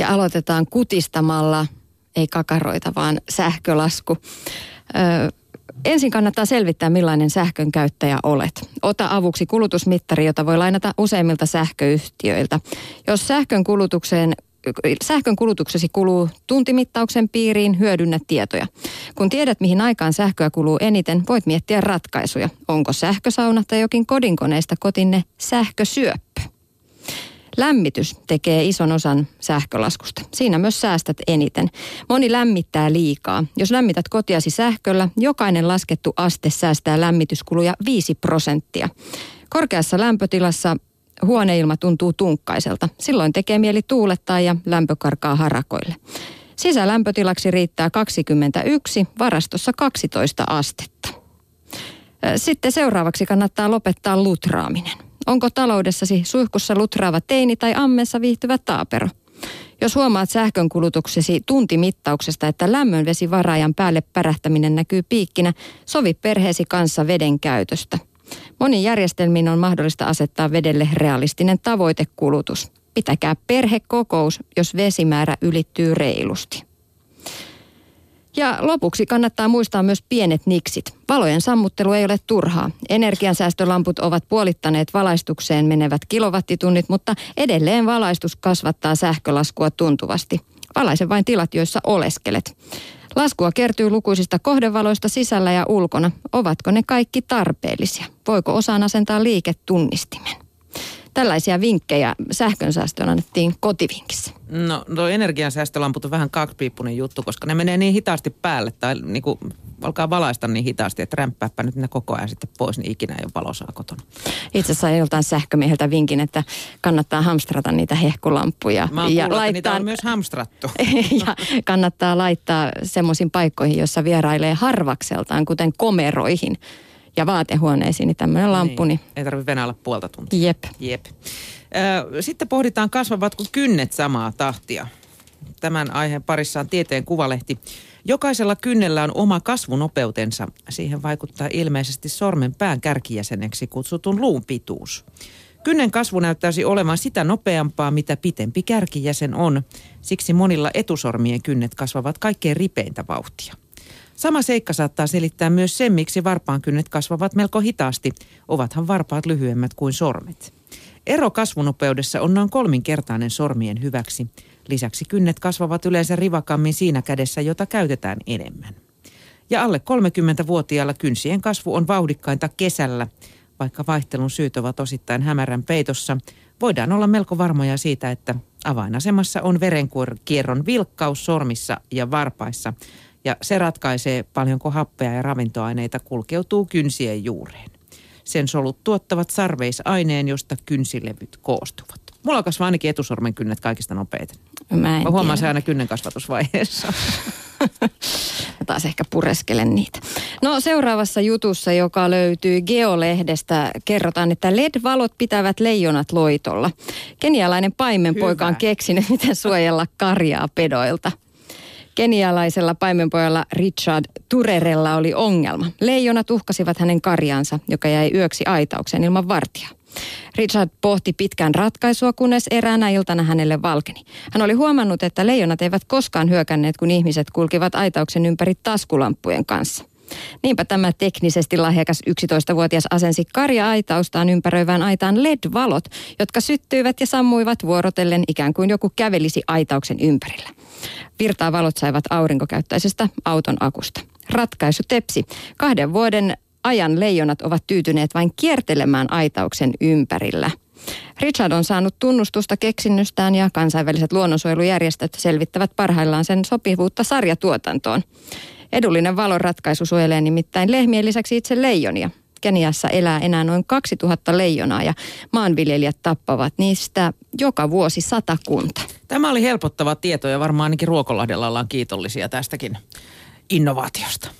Ja aloitetaan kutistamalla, ei kakaroita, vaan sähkölasku. Ö, ensin kannattaa selvittää, millainen sähkön käyttäjä olet. Ota avuksi kulutusmittari, jota voi lainata useimmilta sähköyhtiöiltä. Jos sähkön kulutukseen sähkön kulutuksesi kuluu tuntimittauksen piiriin, hyödynnä tietoja. Kun tiedät, mihin aikaan sähköä kuluu eniten, voit miettiä ratkaisuja. Onko sähkösauna tai jokin kodinkoneista kotinne sähkösyöppö? Lämmitys tekee ison osan sähkölaskusta. Siinä myös säästät eniten. Moni lämmittää liikaa. Jos lämmität kotiasi sähköllä, jokainen laskettu aste säästää lämmityskuluja 5 prosenttia. Korkeassa lämpötilassa huoneilma tuntuu tunkkaiselta. Silloin tekee mieli tuulettaa ja lämpö karkaa harakoille. Sisälämpötilaksi riittää 21, varastossa 12 astetta. Sitten seuraavaksi kannattaa lopettaa lutraaminen. Onko taloudessasi suihkussa lutraava teini tai ammessa viihtyvä taapero? Jos huomaat sähkönkulutuksesi tuntimittauksesta, että lämmönvesivaraajan päälle pärähtäminen näkyy piikkinä, sovi perheesi kanssa veden käytöstä. Moniin järjestelmiin on mahdollista asettaa vedelle realistinen tavoitekulutus. Pitäkää perhekokous, jos vesimäärä ylittyy reilusti. Ja lopuksi kannattaa muistaa myös pienet niksit. Valojen sammuttelu ei ole turhaa. Energiansäästölamput ovat puolittaneet valaistukseen menevät kilowattitunnit, mutta edelleen valaistus kasvattaa sähkölaskua tuntuvasti. Valaise vain tilat, joissa oleskelet. Laskua kertyy lukuisista kohdevaloista sisällä ja ulkona. Ovatko ne kaikki tarpeellisia? Voiko osaan asentaa liiketunnistimen? Tällaisia vinkkejä sähkönsäästöön annettiin kotivinkissä. No, tuo energiansäästölamput on vähän kaksipiippunen juttu, koska ne menee niin hitaasti päälle tai niin kuin alkaa valaista niin hitaasti, että rämpääpä nyt ne koko ajan sitten pois, niin ikinä ei ole valo saa kotona. Itse asiassa joltain sähkömieheltä vinkin, että kannattaa hamstrata niitä hehkulampuja. Mä ja kuullut, laittaa... niitä on myös hamstrattu. ja kannattaa laittaa semmoisiin paikkoihin, joissa vierailee harvakseltaan, kuten komeroihin ja vaatehuoneisiin, niin tämmöinen lamppu. Niin, ei tarvitse venäillä puolta tuntia. Jep. Jep. Sitten pohditaan, kasvavatko kynnet samaa tahtia. Tämän aiheen parissa on tieteen kuvalehti. Jokaisella kynnellä on oma kasvunopeutensa. Siihen vaikuttaa ilmeisesti sormen pään kärkijäseneksi kutsutun luun pituus. Kynnen kasvu näyttäisi olevan sitä nopeampaa, mitä pitempi kärkijäsen on. Siksi monilla etusormien kynnet kasvavat kaikkein ripeintä vauhtia. Sama seikka saattaa selittää myös sen, miksi varpaankynnet kasvavat melko hitaasti. Ovathan varpaat lyhyemmät kuin sormet. Ero kasvunopeudessa on noin kolminkertainen sormien hyväksi. Lisäksi kynnet kasvavat yleensä rivakammin siinä kädessä, jota käytetään enemmän. Ja alle 30-vuotiaalla kynsien kasvu on vauhdikkainta kesällä. Vaikka vaihtelun syyt ovat osittain hämärän peitossa, voidaan olla melko varmoja siitä, että avainasemassa on verenkierron vilkkaus sormissa ja varpaissa. Ja se ratkaisee, paljonko happea ja ravintoaineita kulkeutuu kynsien juureen. Sen solut tuottavat sarveisaineen, josta kynsilevyt koostuvat. Mulla kasvaa ainakin etusormen kynnet kaikista nopeiten. Mä, en Mä huomaan se aina kynnen kasvatusvaiheessa. Mä taas ehkä pureskelen niitä. No seuraavassa jutussa, joka löytyy Geolehdestä, kerrotaan, että LED-valot pitävät leijonat loitolla. Kenialainen paimenpoika on keksinyt, miten suojella karjaa pedoilta. Kenialaisella paimenpojalla Richard Turerella oli ongelma. Leijonat uhkasivat hänen karjansa, joka jäi yöksi aitaukseen ilman vartijaa. Richard pohti pitkään ratkaisua, kunnes eräänä iltana hänelle valkeni. Hän oli huomannut, että leijonat eivät koskaan hyökänneet, kun ihmiset kulkivat aitauksen ympäri taskulampujen kanssa. Niinpä tämä teknisesti lahjakas 11-vuotias asensi karja-aitaustaan ympäröivään aitaan LED-valot, jotka syttyivät ja sammuivat vuorotellen ikään kuin joku kävelisi aitauksen ympärillä. Virtaa valot saivat aurinkokäyttäisestä auton akusta. Ratkaisu tepsi. Kahden vuoden ajan leijonat ovat tyytyneet vain kiertelemään aitauksen ympärillä. Richard on saanut tunnustusta keksinnystään ja kansainväliset luonnonsuojelujärjestöt selvittävät parhaillaan sen sopivuutta sarjatuotantoon. Edullinen valonratkaisu suojelee nimittäin lehmien lisäksi itse leijonia. Keniassa elää enää noin 2000 leijonaa ja maanviljelijät tappavat niistä joka vuosi satakunta. Tämä oli helpottava tieto ja varmaan ainakin Ruokolahdella ollaan kiitollisia tästäkin innovaatiosta.